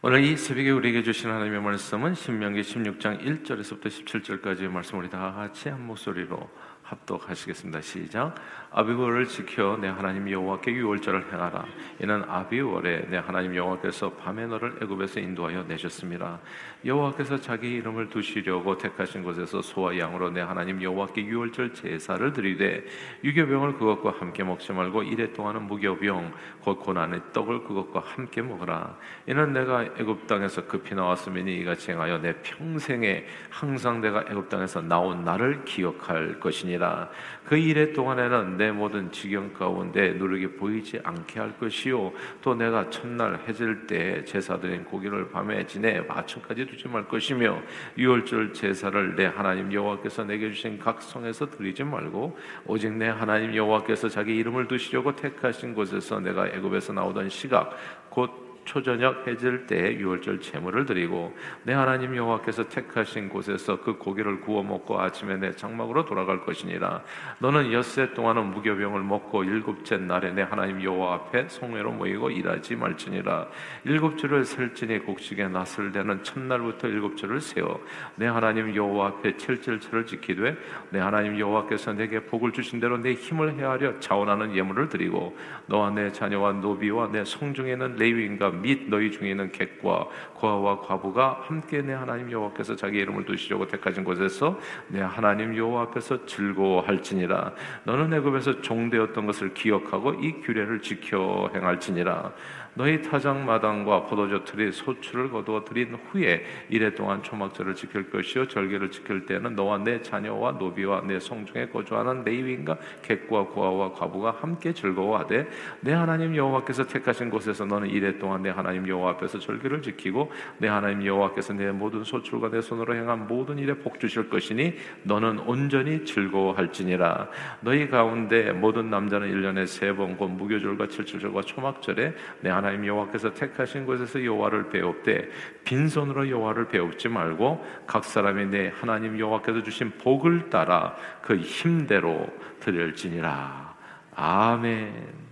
오늘 이 새벽에 우리에게 주신 하나님의 말씀은 신명기 16장 1절에서부터 17절까지의 말씀 우리 다 같이 한 목소리로 합독하시겠습니다. 시작. 아비월을 지켜 내 하나님 여호와께 유월절을 행하라. 이는 아비월에 내 하나님 여호와께서 밤에 너를 애굽에서 인도하여 내셨습니다. 여호와께서 자기 이름을 두시려고 택하신 곳에서 소와 양으로 내 하나님 여호와께 유월절 제사를 드리되 유교병을 그것과 함께 먹지 말고 이래 동안은 무교병 곧 고난의 떡을 그것과 함께 먹으라. 이는 내가 애굽 땅에서 급히 나왔으니 이같이 행하여 내 평생에 항상 내가 애굽 땅에서 나온 나를 기억할 것이니 라. 그 일의 동안에는 내 모든 지경 가운데 누르게 보이지 않게 할 것이요 또 내가 첫날 해질 때 제사드린 고기를 밤에 지내 아침까지 두지 말 것이며 유월절 제사를 내 하나님 여호와께서 내게 주신 각 성에서 드리지 말고 오직 내 하나님 여호와께서 자기 이름을 두시려고 택하신 곳에서 내가 애굽에서 나오던 시각 곧 초저녁 해질 때 유월절 제물을 드리고 내 하나님 여호와께서 택하신 곳에서 그 고기를 구워 먹고 아침에 내 장막으로 돌아갈 것이니라. 너는 엿새 동안은 무교병을 먹고 일곱째 날에 내 하나님 여호와 앞에 성회로 모이고 일하지 말지니라. 일곱 주를 셀지니 곡식에 낫을 대는 첫날부터 일곱 주를 세워 내 하나님 여호와 앞에 칠칠절을 지키되 내 하나님 여호와께서 내게 복을 주신 대로 내 힘을 헤아려 자원하는 예물을 드리고 너와 내 자녀와 노비와 내 성 중에는 레위인과 및 너희 중에 있는 객과 고아와 과부가 함께 내 하나님 여호와께서 자기 이름을 두시려고 택하신 곳에서 내 하나님 여호와 앞에서 즐거워할지니라. 너는 애굽에서 종되었던 것을 기억하고 이 규례를 지켜 행할지니라 너희 타작 마당과 포도주 틀이 소출을 거두어 드린 후에 이래 동안 초막절을 지킬 것이요 절개를 지킬 때는 너와 내 자녀와 노비와 내 성중에 거주하는 레위인과 객과 고아와 과부가 함께 즐거워하되 내 하나님 여호와께서 택하신 곳에서 너는 이래 동안 내 하나님 여호와 앞에서 절개를 지키고 내 하나님 여호와께서 내 모든 소출과 내 손으로 행한 모든 일에 복 주실 것이니 너는 온전히 즐거워할지니라. 너희 가운데 모든 남자는 1년에 세 번 곧 무교절과 칠칠절과 초막절에 내 하나님 하나님 여호와께서 택하신 곳에서 여호와를 배웁되 빈손으로 여호와를 배웁지 말고 각 사람이 내 하나님 여호와께서 주신 복을 따라 그 힘대로 드릴지니라. 아멘.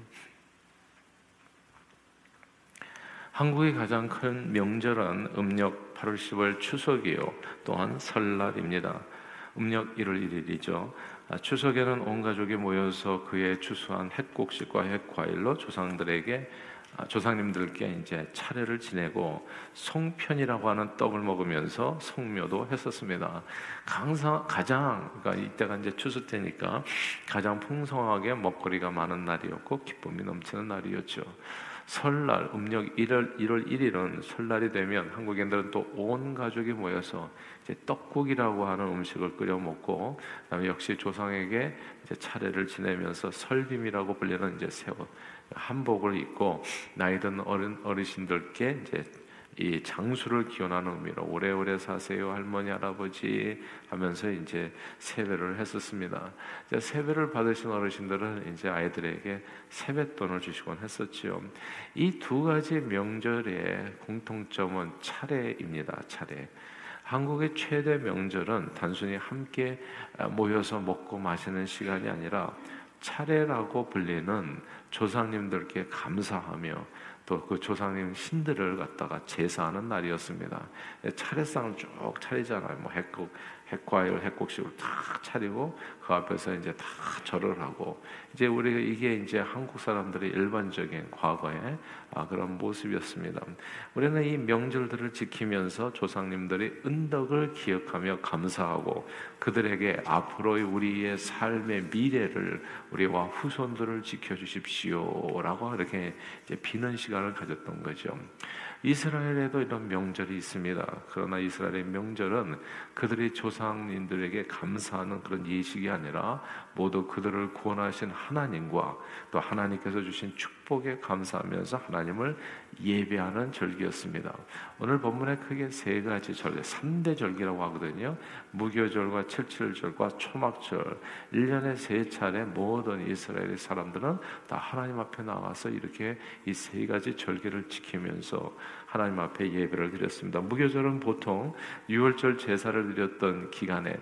한국의 가장 큰 명절은 음력 8월 10월 추석이요. 또한 설날입니다. 음력 1월 1일이죠. 추석에는 온 가족이 모여서 그의 추수한 햇곡식과 햇과일로 조상들에게 아, 조상님들께 이제 차례를 지내고 송편이라고 하는 떡을 먹으면서 성묘도 했었습니다. 항상 가장 그러니까 이때가 이제 추수 때니까 가장 풍성하게 먹거리가 많은 날이었고 기쁨이 넘치는 날이었죠. 설날 음력 1월 1월 1일은 설날이 되면 한국인들은 또 온 가족이 모여서 떡국이라고 하는 음식을 끓여 먹고 그다음에 역시 조상에게 차례를 지내면서 설빔이라고 불리는 이제 새우 한복을 입고 나이든 어른 어르신들께 이제 이 장수를 기원하는 의미로 오래오래 사세요 할머니 할아버지 하면서 이제 세배를 했었습니다. 이제 세배를 받으신 어르신들은 이제 아이들에게 세뱃돈을 주시곤 했었지요. 이 두 가지 명절의 공통점은 차례입니다. 차례. 한국의 최대 명절은 단순히 함께 모여서 먹고 마시는 시간이 아니라 차례라고 불리는 조상님들께 감사하며 또 그 조상님 신들을 갖다가 제사하는 날이었습니다. 차례상을 쭉 차리잖아요. 뭐 핵국, 핵과일, 핵국식으로 탁 차리고 그 앞에서 이제 다 절을 하고 이제 우리가 이게 이제 한국 사람들의 일반적인 과거의 아, 그런 모습이었습니다. 우리는 이 명절들을 지키면서 조상님들의 은덕을 기억하며 감사하고 그들에게 앞으로의 우리의 삶의 미래를 우리와 후손들을 지켜주십시오라고 이렇게 이제 비는 시간을 가졌던 거죠. 이스라엘에도 이런 명절이 있습니다. 그러나 이스라엘의 명절은 그들의 조상님들에게 감사하는 그런 예식이 아니라 모두 그들을 구원하신 하나님과 또 하나님께서 주신 축복에 감사하면서 하나님을 예배하는 절기였습니다. 오늘 본문에 크게 세 가지 절기, 3대 절기라고 하거든요. 무교절과 칠칠절과 초막절, 1년에 세 차례 모든 이스라엘의 사람들은 다 하나님 앞에 나와서 이렇게 이 세 가지 절기를 지키면서 하나님 앞에 예배를 드렸습니다. 무교절은 보통 6월절 제사를 드렸던 기간에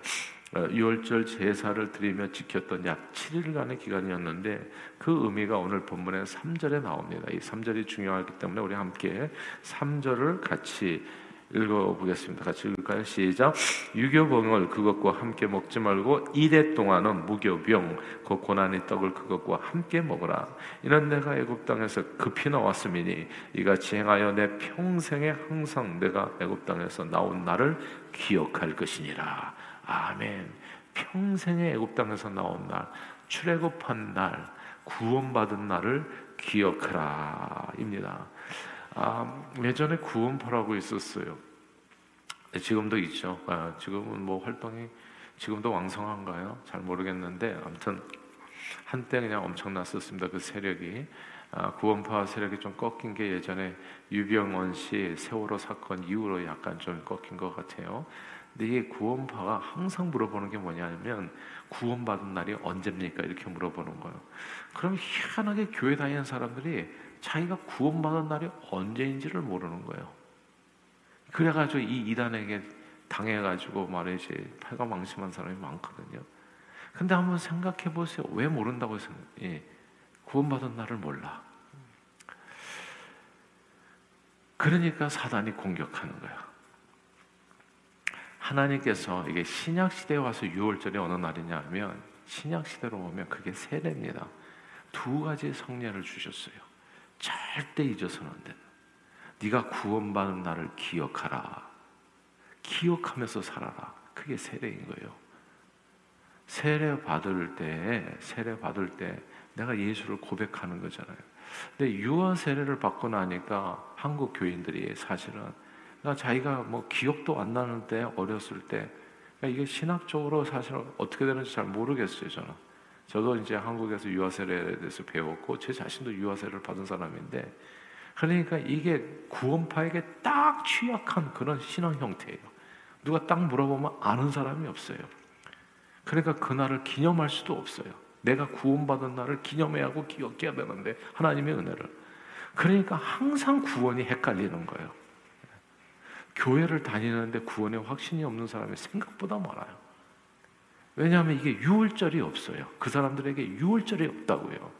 유월절 제사를 드리며 지켰던 약 7일간의 기간이었는데 그 의미가 오늘 본문의 3절에 나옵니다. 이 3절이 중요하기 때문에 우리 함께 3절을 같이 읽어보겠습니다. 같이 읽을까요? 시작. 유교병을 그것과 함께 먹지 말고 이래 동안은 무교병 그 고난의 떡을 그것과 함께 먹으라. 이는 내가 애굽 땅에서 급히 나왔음이니 이같이 행하여 내 평생에 항상 내가 애굽 땅에서 나온 날을 기억할 것이니라. 아멘. 평생에 애굽 땅에서 나온 날, 출애굽한 날, 구원받은 날을 기억하라입니다. 아, 예전에 구원파라고 있었어요. 네, 지금도 있죠. 아, 지금은 뭐 활동이 지금도 왕성한가요? 잘 모르겠는데 아무튼 한때 그냥 엄청났었습니다. 그 세력이 아, 구원파 세력이 좀 꺾인 게 예전에 유병원 씨 세월호 사건 이후로 약간 좀 꺾인 것 같아요. 근데 이 구원파가 항상 물어보는 게 뭐냐면 구원받은 날이 언제입니까? 이렇게 물어보는 거예요. 그럼 희한하게 교회 다니는 사람들이 자기가 구원받은 날이 언제인지를 모르는 거예요. 그래가지고 이 이단에게 당해가지고 말이지 팔가망심한 사람이 많거든요. 근데 한번 생각해 보세요. 왜 모른다고 생각? 예, 구원받은 날을 몰라. 그러니까 사단이 공격하는 거야. 하나님께서 이게 신약 시대에 와서 6월절이 어느 날이냐면 신약 시대로 보면 그게 세례입니다. 두 가지 성례를 주셨어요. 절대 잊어서는 안 된다. 네가 구원받는 날을 기억하라. 기억하면서 살아라. 그게 세례인 거예요. 세례 받을 때, 세례 받을 때 내가 예수를 고백하는 거잖아요. 근데 유아 세례를 받고 나니까 한국 교인들이 사실은 그러니까 자기가 뭐 기억도 안 나는데 어렸을 때 그러니까 이게 신학적으로 사실 어떻게 되는지 잘 모르겠어요 저는. 저도 이제 한국에서 유아세례에 대해서 배웠고 제 자신도 유아세례를 받은 사람인데 그러니까 이게 구원파에게 딱 취약한 그런 신앙 형태예요. 누가 딱 물어보면 아는 사람이 없어요. 그러니까 그날을 기념할 수도 없어요. 내가 구원받은 날을 기념해야 하고 기억해야 되는데 하나님의 은혜를. 그러니까 항상 구원이 헷갈리는 거예요. 교회를 다니는데 구원에 확신이 없는 사람이 생각보다 많아요. 왜냐하면 이게 유월절이 없어요. 그 사람들에게 유월절이 없다고요.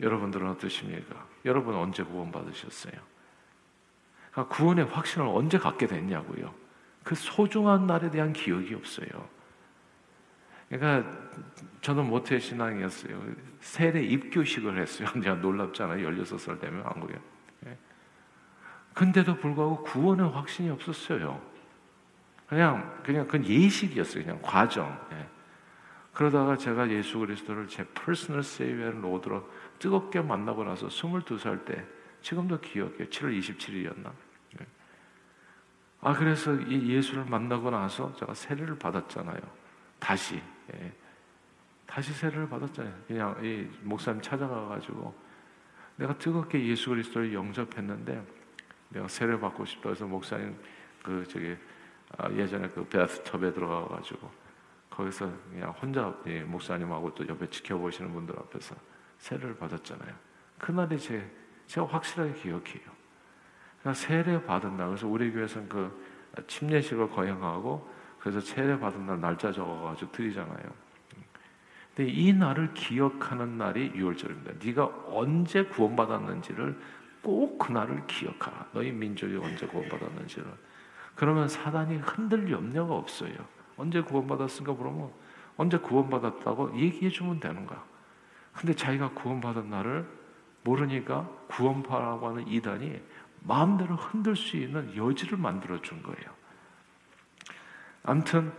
여러분들은 어떠십니까? 여러분 언제 구원 받으셨어요? 그러니까 구원의 확신을 언제 갖게 됐냐고요. 그 소중한 날에 대한 기억이 없어요. 그러니까 저는 모태 신앙이었어요. 세례 입교식을 했어요. 제가 놀랍잖아요. 16살 되면 한국에. 예. 근데도 불구하고 구원의 확신이 없었어요. 그냥 그냥 그건 예식이었어요. 그냥 과정. 예. 그러다가 제가 예수 그리스도를 제 personal Savior Lord로 뜨겁게 만나고 나서 22살 때 지금도 기억해요. 7월 27일이었나? 예. 아 그래서 이 예수를 만나고 나서 제가 세례를 받았잖아요. 다시 예. 다시 세례를 받았잖아요. 그냥 이 목사님 찾아가 가지고 내가 뜨겁게 예수 그리스도를 영접했는데 내가 세례 받고 싶다 해서 목사님 그 저기 아, 예전에 그 베스톱에 들어가 가지고 거기서 그냥 혼자 목사님하고 또 옆에 지켜보시는 분들 앞에서 세례를 받았잖아요. 그날이 제 제가 확실하게 기억해요. 그러니까 세례 받은 날 그래서 우리 교회에서는 그 침례식을 거행하고 그래서 세례 받은 날 날짜 적어가지고 드리잖아요. 근데 이 날을 기억하는 날이 6월절입니다. 네가 언제 구원받았는지를 꼭 그날을 기억하라. 너희 민족이 언제 구원받았는지를. 그러면 사단이 흔들 염려가 없어요. 언제 구원받았을까 물으면 언제 구원받았다고 얘기해 주면 되는 거야. 근데 자기가 구원받은 날을 모르니까 구원파라고 하는 이단이 마음대로 흔들 수 있는 여지를 만들어 준 거예요. 아무튼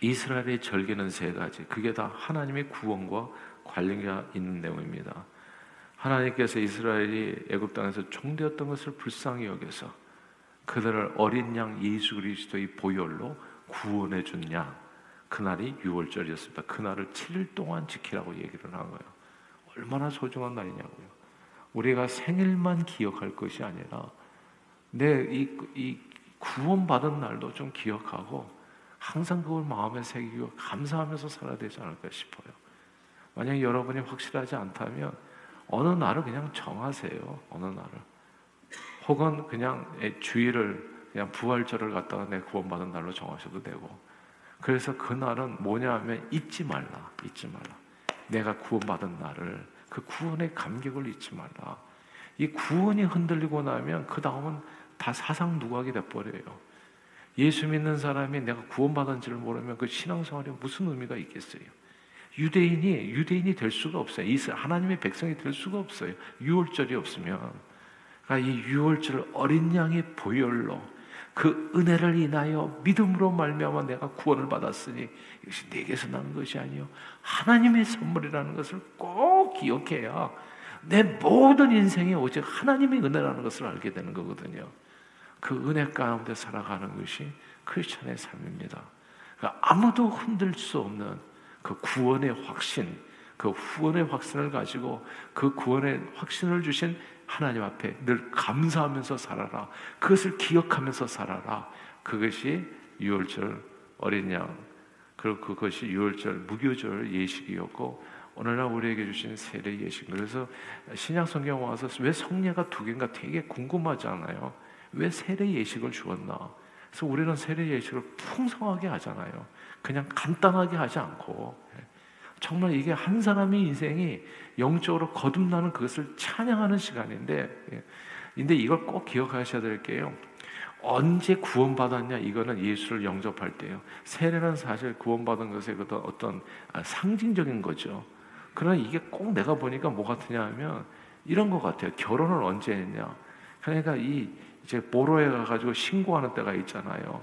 이스라엘의 절개는 세 가지. 그게 다 하나님의 구원과 관련가 있는 내용입니다. 하나님께서 이스라엘이 애굽 땅에서 종되었던 것을 불쌍히 여겨서 그들을 어린 양 예수 그리스도의 보혈로 구원해 준 양. 그날이 6월절이었습니다. 그날을 7일 동안 지키라고 얘기를 한 거예요. 얼마나 소중한 날이냐고요. 우리가 생일만 기억할 것이 아니라 내이 이 구원받은 날도 좀 기억하고 항상 그걸 마음에 새기고 감사하면서 살아야 되지 않을까 싶어요. 만약 여러분이 확실하지 않다면 어느 날을 그냥 정하세요. 어느 날을. 혹은 그냥 주일을 그냥 부활절을 갖다가 내 구원받은 날로 정하셔도 되고 그래서 그 날은 뭐냐 하면 잊지 말라. 잊지 말라. 내가 구원받은 날을 그 구원의 감격을 잊지 말라. 이 구원이 흔들리고 나면 그 다음은 다 사상 누각이 돼 버려요. 예수 믿는 사람이 내가 구원받은지를 모르면 그 신앙생활에 무슨 의미가 있겠어요? 유대인이 유대인이 될 수가 없어요. 이스라엘 하나님의 백성이 될 수가 없어요. 유월절이 없으면. 그러니까 이 유월절 어린 양의 보혈로 그 은혜를 인하여 믿음으로 말미암아 내가 구원을 받았으니 이것이 내게서 난 것이 아니요 하나님의 선물이라는 것을 꼭 기억해야 내 모든 인생이 오직 하나님의 은혜라는 것을 알게 되는 거거든요. 그 은혜 가운데 살아가는 것이 크리스천의 삶입니다. 그러니까 아무도 흔들 수 없는 그 구원의 확신, 그 후원의 확신을 가지고 그 구원의 확신을 주신 하나님 앞에 늘 감사하면서 살아라. 그것을 기억하면서 살아라. 그것이 유월절 어린 양, 그리고 그것이 유월절 무교절 예식이었고 오늘날 우리에게 주신 세례 예식. 그래서 신약 성경 와서 왜 성례가 두 개인가 되게 궁금하잖아요. 왜 세례 예식을 주었나? 그래서 우리는 세례 예식을 풍성하게 하잖아요. 그냥 간단하게 하지 않고 정말 이게 한 사람의 인생이 영적으로 거듭나는 그것을 찬양하는 시간인데, 예. 근데 이걸 꼭 기억하셔야 될 게요. 언제 구원받았냐? 이거는 예수를 영접할 때요. 세례는 사실 구원받은 것의 어떤 아, 상징적인 거죠. 그러나 이게 꼭 내가 보니까 뭐 같으냐 하면 이런 것 같아요. 결혼을 언제 했냐? 그러니까 이 이제 보로에 가가지고 신고하는 때가 있잖아요.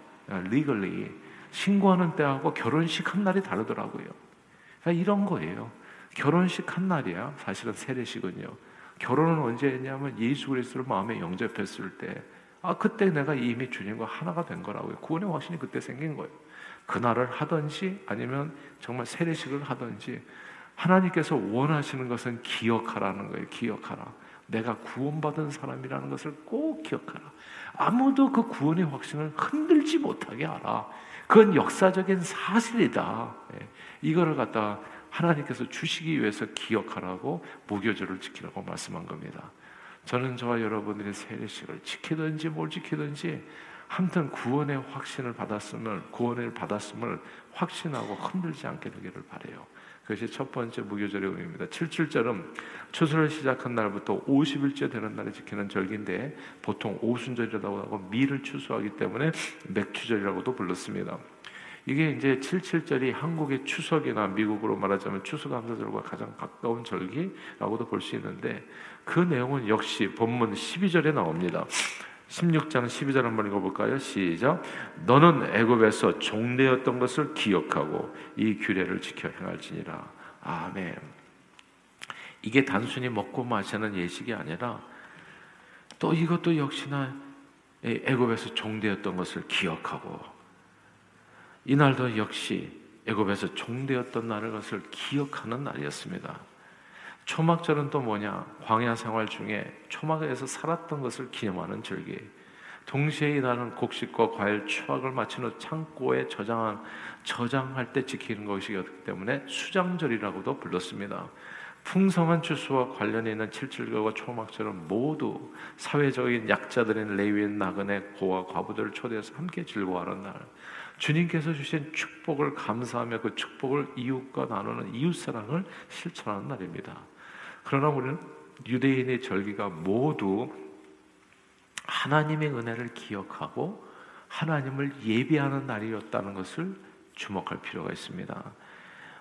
리걸리 아, 신고하는 때하고 결혼식 한 날이 다르더라고요. 그러니까 이런 거예요. 결혼식 한 날이야. 사실은 세례식은요. 결혼은 언제 했냐면 예수 그리스도를 마음에 영접했을 때, 아 그때 내가 이미 주님과 하나가 된 거라고요. 구원의 확신이 그때 생긴 거예요. 그날을 하든지 아니면 정말 세례식을 하든지 하나님께서 원하시는 것은 기억하라는 거예요. 기억하라. 내가 구원받은 사람이라는 것을 꼭 기억하라. 아무도 그 구원의 확신을 흔들지 못하게 하라. 그건 역사적인 사실이다. 예. 이거를 갖다 하나님께서 주시기 위해서 기억하라고 무교절을 지키라고 말씀한 겁니다. 저는 저와 여러분들의 세례식을 지키든지 뭘 지키든지 아무튼 구원의 확신을 받았음을 구원을 받았음을 확신하고 흔들지 않게 되기를 바래요. 그것이 첫 번째 무교절의 의미입니다. 77절은 추수를 시작한 날부터 50일째 되는 날에 지키는 절기인데 보통 오순절이라고 하고 밀을 추수하기 때문에 맥추절이라고도 불렀습니다. 이게 이제 77절이 한국의 추석이나 미국으로 말하자면 추수감사절과 가장 가까운 절기라고도 볼 수 있는데 그 내용은 역시 본문 12절에 나옵니다. 16장 12절 한번 읽어볼까요? 시작. 너는 애굽에서 종되었던 것을 기억하고 이 규례를 지켜 행할지니라. 아멘. 이게 단순히 먹고 마시는 예식이 아니라 또 이것도 역시나 애굽에서 종되었던 것을 기억하고 이날도 역시 애굽에서 종되었던 날을 것을 기억하는 날이었습니다. 초막절은 또 뭐냐? 광야 생활 중에 초막에서 살았던 것을 기념하는 절기. 동시에 이날은 곡식과 과일 추악을 마친 후 창고에 저장한 저장할 때 지키는 것이기 때문에 수장절이라고도 불렀습니다. 풍성한 추수와 관련이 있는 칠칠절과 초막절은 모두 사회적인 약자들인 레위인 나그네 고와 과부들을 초대해서 함께 즐거워하는 날. 주님께서 주신 축복을 감사하며 그 축복을 이웃과 나누는 이웃 사랑을 실천하는 날입니다. 그러나 우리는 유대인의 절기가 모두 하나님의 은혜를 기억하고 하나님을 예비하는 날이었다는 것을 주목할 필요가 있습니다.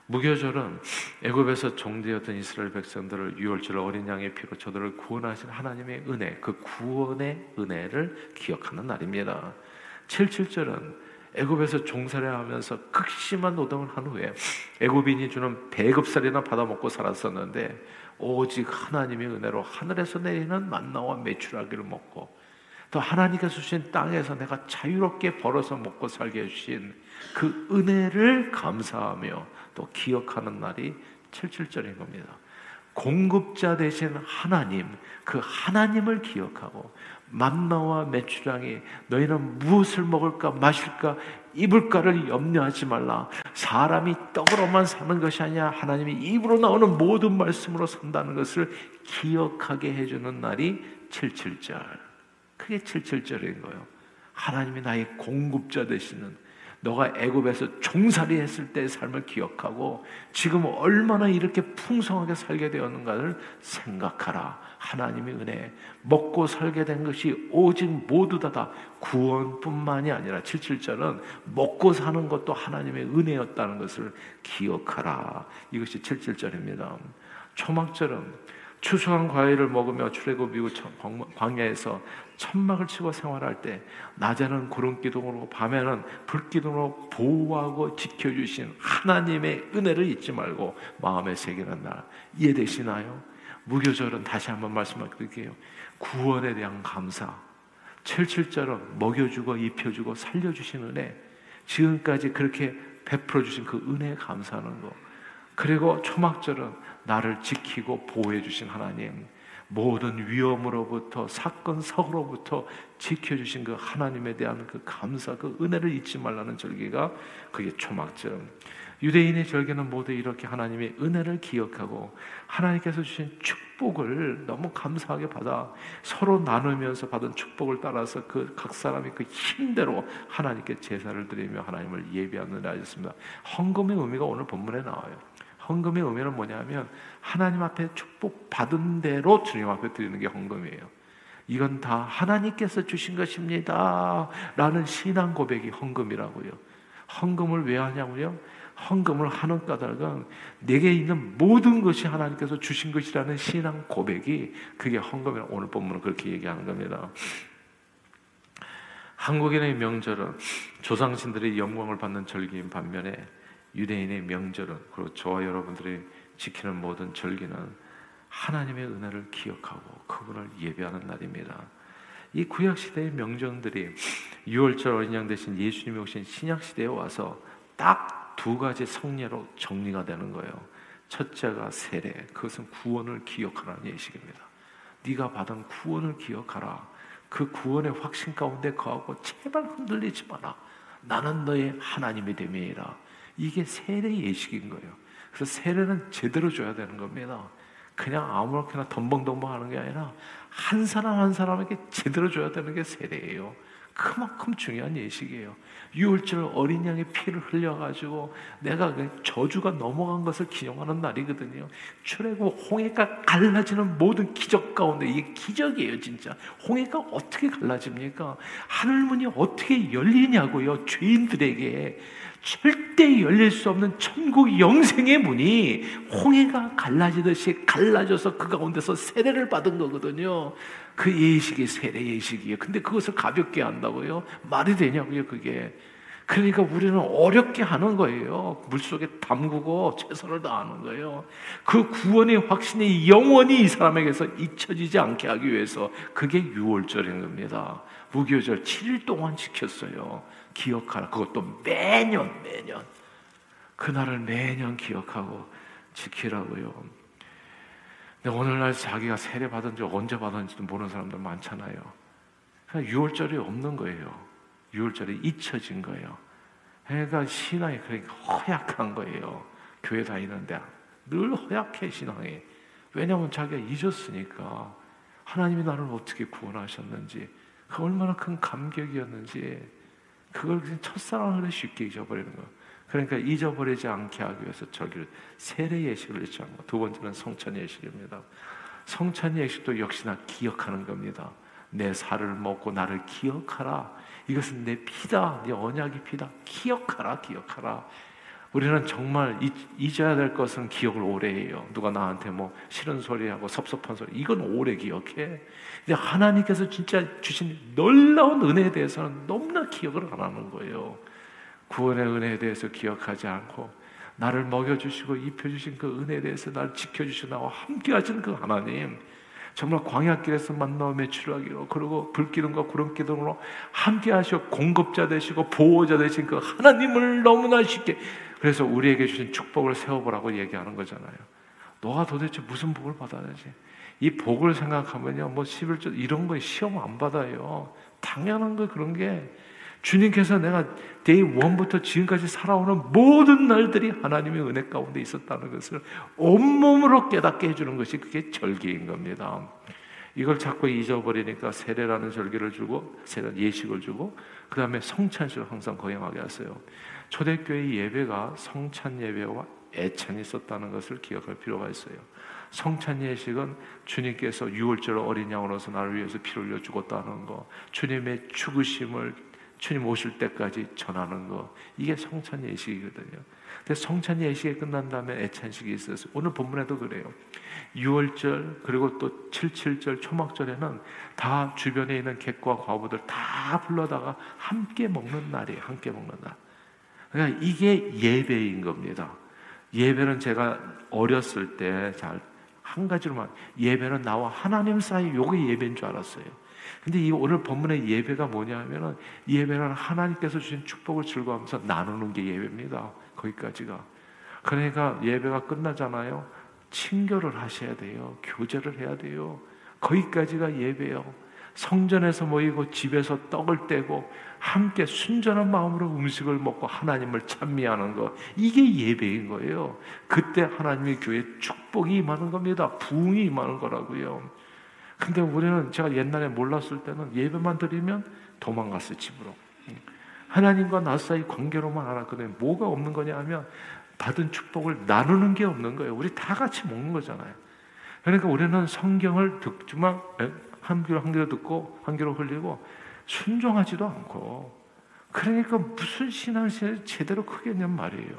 무교절은 애굽에서 종되었던 이스라엘 백성들을 유월절 어린 양의 피로 저들을 구원하신 하나님의 은혜, 그 구원의 은혜를 기억하는 날입니다. 77절은 애굽에서 종살이하면서 극심한 노동을 한 후에 애굽인이 주는 배급살이나 받아먹고 살았었는데 오직 하나님의 은혜로 하늘에서 내리는 만나와 메추라기를 먹고 또 하나님께서 주신 땅에서 내가 자유롭게 벌어서 먹고 살게 해주신 그 은혜를 감사하며 또 기억하는 날이 77절인 겁니다. 공급자 되신 하나님, 그 하나님을 기억하고 만나와 메추량이 너희는 무엇을 먹을까 마실까 입을까를 염려하지 말라. 사람이 떡으로만 사는 것이 아니야. 하나님이 입으로 나오는 모든 말씀으로 산다는 것을 기억하게 해주는 날이 77절. 그게 77절인 거예요. 하나님이 나의 공급자 되시는 너가 애굽에서 종살이 했을 때의 삶을 기억하고 지금 얼마나 이렇게 풍성하게 살게 되었는가를 생각하라. 하나님의 은혜. 먹고 살게 된 것이 오직 모두 다 구원뿐만이 아니라 77절은 먹고 사는 것도 하나님의 은혜였다는 것을 기억하라. 이것이 77절입니다. 초막절은 추수한 과일을 먹으며 출애굽이고 광야에서 천막을 치고 생활할 때 낮에는 구름 기둥으로 밤에는 불 기둥으로 보호하고 지켜주신 하나님의 은혜를 잊지 말고 마음에 새기는 날 이해되시나요? 무교절은 다시 한번 말씀드릴게요. 구원에 대한 감사. 77절은 먹여주고 입혀주고 살려주신 은혜. 지금까지 그렇게 베풀어 주신 그 은혜에 감사하는 거. 그리고 초막절은 나를 지키고 보호해 주신 하나님, 모든 위험으로부터 사건 사고로부터 지켜 주신 그 하나님에 대한 그 감사, 그 은혜를 잊지 말라는 절기가 그게 초막절. 유대인의 절기는 모두 이렇게 하나님의 은혜를 기억하고 하나님께서 주신 축복을 너무 감사하게 받아 서로 나누면서 받은 축복을 따라서 그 각 사람이 그 힘대로 하나님께 제사를 드리며 하나님을 예배하는 날이었습니다. 헌금의 의미가 오늘 본문에 나와요. 헌금의 의미는 뭐냐면 하나님 앞에 축복 받은 대로 주님 앞에 드리는 게 헌금이에요. 이건 다 하나님께서 주신 것입니다. 라는 신앙 고백이 헌금이라고요. 헌금을 왜 하냐고요? 헌금을 하는 까닭은 내게 있는 모든 것이 하나님께서 주신 것이라는 신앙 고백이 그게 헌금이라 오늘 본문은 그렇게 얘기하는 겁니다. 한국인의 명절은 조상신들의 영광을 받는 절기인 반면에 유대인의 명절은 그리고 저와 여러분들이 지키는 모든 절기는 하나님의 은혜를 기억하고 그분을 예배하는 날입니다. 이 구약 시대의 명절들이 6월절 어린 양 대신 예수님이 오신 신약 시대에 와서 딱 두 가지 성례로 정리가 되는 거예요. 첫째가 세례, 그것은 구원을 기억하라는 예식입니다. 네가 받은 구원을 기억하라. 그 구원의 확신 가운데 거하고 제발 흔들리지 마라. 나는 너의 하나님이 됨이라. 이게 세례 예식인 거예요. 그래서 세례는 제대로 줘야 되는 겁니다. 그냥 아무렇게나 덤벙덤벙 하는 게 아니라 한 사람 한 사람에게 제대로 줘야 되는 게 세례예요. 그만큼 중요한 예식이에요. 유월절 어린 양의 피를 흘려가지고 내가 그 저주가 넘어간 것을 기념하는 날이거든요. 출애굽 홍해가 갈라지는 모든 기적 가운데 이게 기적이에요, 진짜. 홍해가 어떻게 갈라집니까? 하늘문이 어떻게 열리냐고요, 죄인들에게. 절대 열릴 수 없는 천국 영생의 문이 홍해가 갈라지듯이 갈라져서 그 가운데서 세례를 받은 거거든요. 그 예식이 세례 예식이에요. 근데 그것을 가볍게 한다고요? 말이 되냐고요, 그게. 그러니까 우리는 어렵게 하는 거예요. 물속에 담그고 최선을 다하는 거예요. 그 구원의 확신이 영원히 이 사람에게서 잊혀지지 않게 하기 위해서 그게 6월절인 겁니다. 무교절 7일 동안 지켰어요. 기억하라. 그것도 매년, 매년. 그날을 매년 기억하고 지키라고요. 근데 오늘날 자기가 세례 받은 지 언제 받았는지도 모르는 사람들 많잖아요. 그냥 6월절이 없는 거예요. 6월절이 잊혀진 거예요. 그러니까 신앙이 그러니까 허약한 거예요. 교회 다니는데 늘 허약해 신앙이. 왜냐하면 자기가 잊었으니까 하나님이 나를 어떻게 구원하셨는지 그 얼마나 큰 감격이었는지 그걸 그냥 첫사랑을 쉽게 잊어버리는 거. 그러니까 잊어버리지 않게 하기 위해서 저기를 세례 예식을 잊지 두 번째는 성찬 예식입니다. 성찬 예식도 역시나 기억하는 겁니다. 내 살을 먹고 나를 기억하라. 이것은 내 피다. 내 언약의 피다. 기억하라. 기억하라. 우리는 정말 잊어야 될 것은 기억을 오래 해요. 누가 나한테 뭐 싫은 소리하고 섭섭한 소리, 이건 오래 기억해. 근데 하나님께서 진짜 주신 놀라운 은혜에 대해서는 너무나 기억을 안 하는 거예요. 구원의 은혜에 대해서 기억하지 않고, 나를 먹여주시고 입혀주신 그 은혜에 대해서 나를 지켜주시고 나와 함께 하시는 그 하나님, 정말 광야길에서 만나며 메추라기로 그리고 불기둥과 구름기둥으로 함께 하시고 공급자 되시고 보호자 되신 그 하나님을 너무나 쉽게 그래서 우리에게 주신 축복을 세어보라고 얘기하는 거잖아요. 너가 도대체 무슨 복을 받아야지? 이 복을 생각하면요, 뭐 11조 이런 거 시험 안 받아요. 당연한 거 그런 게 주님께서 내가 day one부터 지금까지 살아오는 모든 날들이 하나님의 은혜 가운데 있었다는 것을 온몸으로 깨닫게 해주는 것이 그게 절기인 겁니다. 이걸 자꾸 잊어버리니까 세례라는 절기를 주고 세례 예식을 주고 그 다음에 성찬식을 항상 거행하게 하세요. 초대교회 예배가 성찬 예배와 애찬이 있었다는 것을 기억할 필요가 있어요. 성찬 예식은 주님께서 유월절 어린 양으로서 나를 위해서 피를 흘려 죽었다는 거, 주님의 죽으심을 주님 오실 때까지 전하는 거, 이게 성찬 예식이거든요. 근데 성찬 예식이 끝난 다음에 애찬식이 있어서 오늘 본문에도 그래요. 6월절 그리고 또 77절 초막절에는 다 주변에 있는 객과 과부들 다 불러다가 함께 먹는 날이에요. 함께 먹는 날. 그러니까 이게 예배인 겁니다. 예배는 제가 어렸을 때 잘 한 가지로만 예배는 나와 하나님 사이 요게 예배인 줄 알았어요. 근데 이 오늘 본문의 예배가 뭐냐면은 예배는 하나님께서 주신 축복을 즐거워하면서 나누는 게 예배입니다. 거기까지가. 그러니까 예배가 끝나잖아요. 친교를 하셔야 돼요. 교제를 해야 돼요. 거기까지가 예배요. 성전에서 모이고 집에서 떡을 떼고 함께 순전한 마음으로 음식을 먹고 하나님을 찬미하는 것 이게 예배인 거예요. 그때 하나님의 교회 축복이 임하는 겁니다. 부흥이 임하는 거라고요. 근데 우리는 제가 옛날에 몰랐을 때는 예배만 드리면 도망갔어요 집으로. 하나님과 나 사이 관계로만 알았거든요. 뭐가 없는 거냐 하면 받은 축복을 나누는 게 없는 거예요. 우리 다 같이 먹는 거잖아요. 그러니까 우리는 성경을 듣지만 한 귀로 한 귀로 듣고 한 귀로 흘리고 순종하지도 않고 그러니까 무슨 신앙생활 제대로 크겠냔 말이에요.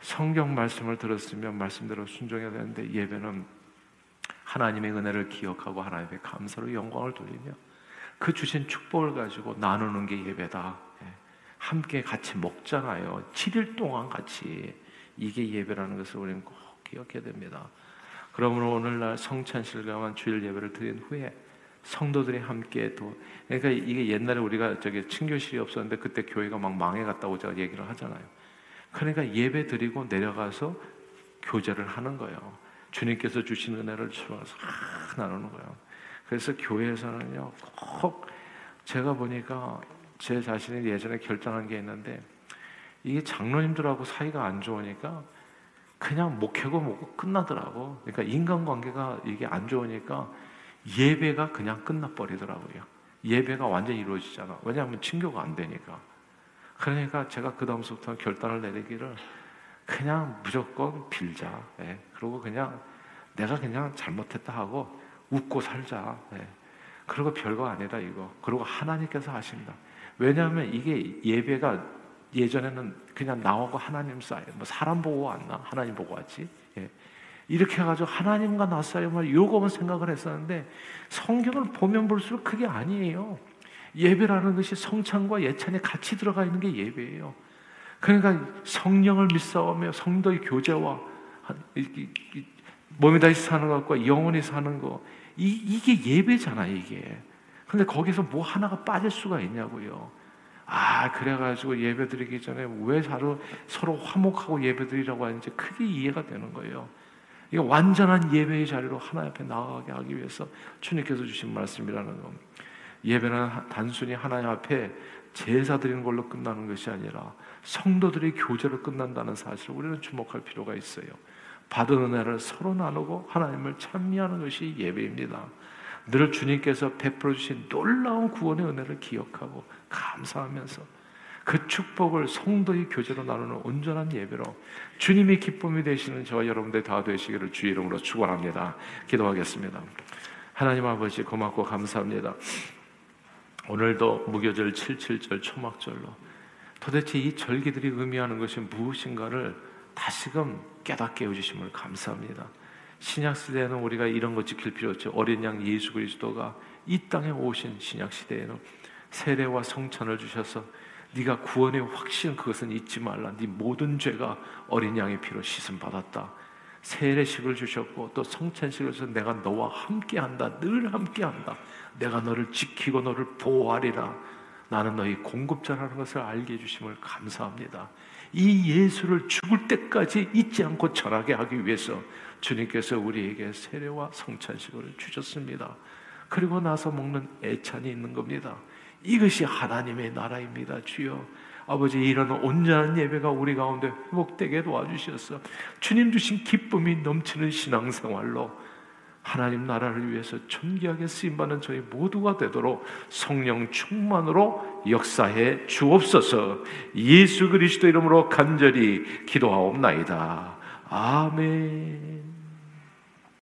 성경 말씀을 들었으면 말씀대로 순종해야 되는데 예배는 하나님의 은혜를 기억하고 하나님의 감사로 영광을 돌리며 그 주신 축복을 가지고 나누는 게 예배다. 예. 함께 같이 먹잖아요. 7일 동안 같이 이게 예배라는 것을 우리는 꼭 기억해야 됩니다. 그러므로 오늘날 성찬실감한 주일 예배를 드린 후에 성도들이 함께 또 그러니까 이게 옛날에 우리가 저기 친교실이 없었는데 그때 교회가 막 망해갔다고 제가 얘기를 하잖아요. 그러니까 예배 드리고 내려가서 교제를 하는 거예요. 주님께서 주신 은혜를 주어서 나누는 거예요. 그래서 교회에서는요 꼭 제가 보니까 제 자신이 예전에 결정한 게 있는데 이게 장로님들하고 사이가 안 좋으니까 그냥 목회고 뭐고 끝나더라고. 그러니까 인간관계가 이게 안 좋으니까 예배가 그냥 끝나버리더라고요. 예배가 완전히 이루어지잖아. 왜냐하면 친교가 안 되니까. 그러니까 제가 그 다음부터 결단을 내리기를 그냥 무조건 빌자. 예. 그리고 그냥 내가 그냥 잘못했다 하고 웃고 살자. 예. 그리고 별거 아니다 이거. 그리고 하나님께서 하신다. 왜냐하면 이게 예배가 예전에는 그냥 나하고 하나님 사이, 뭐 사람 보고 왔나? 하나님 보고 왔지. 예. 이렇게 해가지고 하나님과 나 사이만 요거만 생각을 했었는데 성경을 보면 볼수록 그게 아니에요. 예배라는 것이 성찬과 예찬이 같이 들어가 있는 게 예배예요. 그러니까 성령을 믿사오며 성도의 교제와 몸이 다시 사는 것과 영혼이 사는 거 이, 이게 예배잖아요 이게. 근데 거기서 뭐 하나가 빠질 수가 있냐고요. 아, 그래가지고 예배 드리기 전에 왜 서로, 서로 화목하고 예배 드리라고 하는지 크게 이해가 되는 거예요. 이게 완전한 예배의 자리로 하나 앞에 나아가게 하기 위해서 주님께서 주신 말씀이라는 거. 예배는 단순히 하나님 앞에 제사 드리는 걸로 끝나는 것이 아니라 성도들의 교제로 끝난다는 사실을 우리는 주목할 필요가 있어요. 받은 은혜를 서로 나누고 하나님을 찬미하는 것이 예배입니다. 늘 주님께서 베풀어 주신 놀라운 구원의 은혜를 기억하고 감사하면서 그 축복을 성도의 교제로 나누는 온전한 예배로 주님의 기쁨이 되시는 저와 여러분들 다 되시기를 주 이름으로 축원합니다. 기도하겠습니다. 하나님 아버지 고맙고 감사합니다. 오늘도 무교절 77절 초막절로 도대체 이 절기들이 의미하는 것이 무엇인가를 다시금 깨닫게 해주심을 감사합니다. 신약 시대에는 우리가 이런 거 지킬 필요 없죠. 어린 양 예수 그리스도가 이 땅에 오신 신약 시대에는 세례와 성찬을 주셔서 네가 구원의 확신 그것은 잊지 말라. 네 모든 죄가 어린 양의 피로 씻음 받았다. 세례식을 주셨고 또 성찬식을 주셔서 내가 너와 함께한다. 늘 함께한다. 내가 너를 지키고 너를 보호하리라. 나는 너희 공급자라는 것을 알게 해주심을 감사합니다. 이 예수를 죽을 때까지 잊지 않고 전하게 하기 위해서 주님께서 우리에게 세례와 성찬식을 주셨습니다. 그리고 나서 먹는 애찬이 있는 겁니다. 이것이 하나님의 나라입니다. 주여. 아버지 이런 온전한 예배가 우리 가운데 회복되게 도와주셔서 주님 주신 기쁨이 넘치는 신앙생활로 하나님 나라를 위해서 존귀하게 쓰임받는 저희 모두가 되도록 성령 충만으로 역사해 주옵소서 예수 그리스도 이름으로 간절히 기도하옵나이다. 아멘.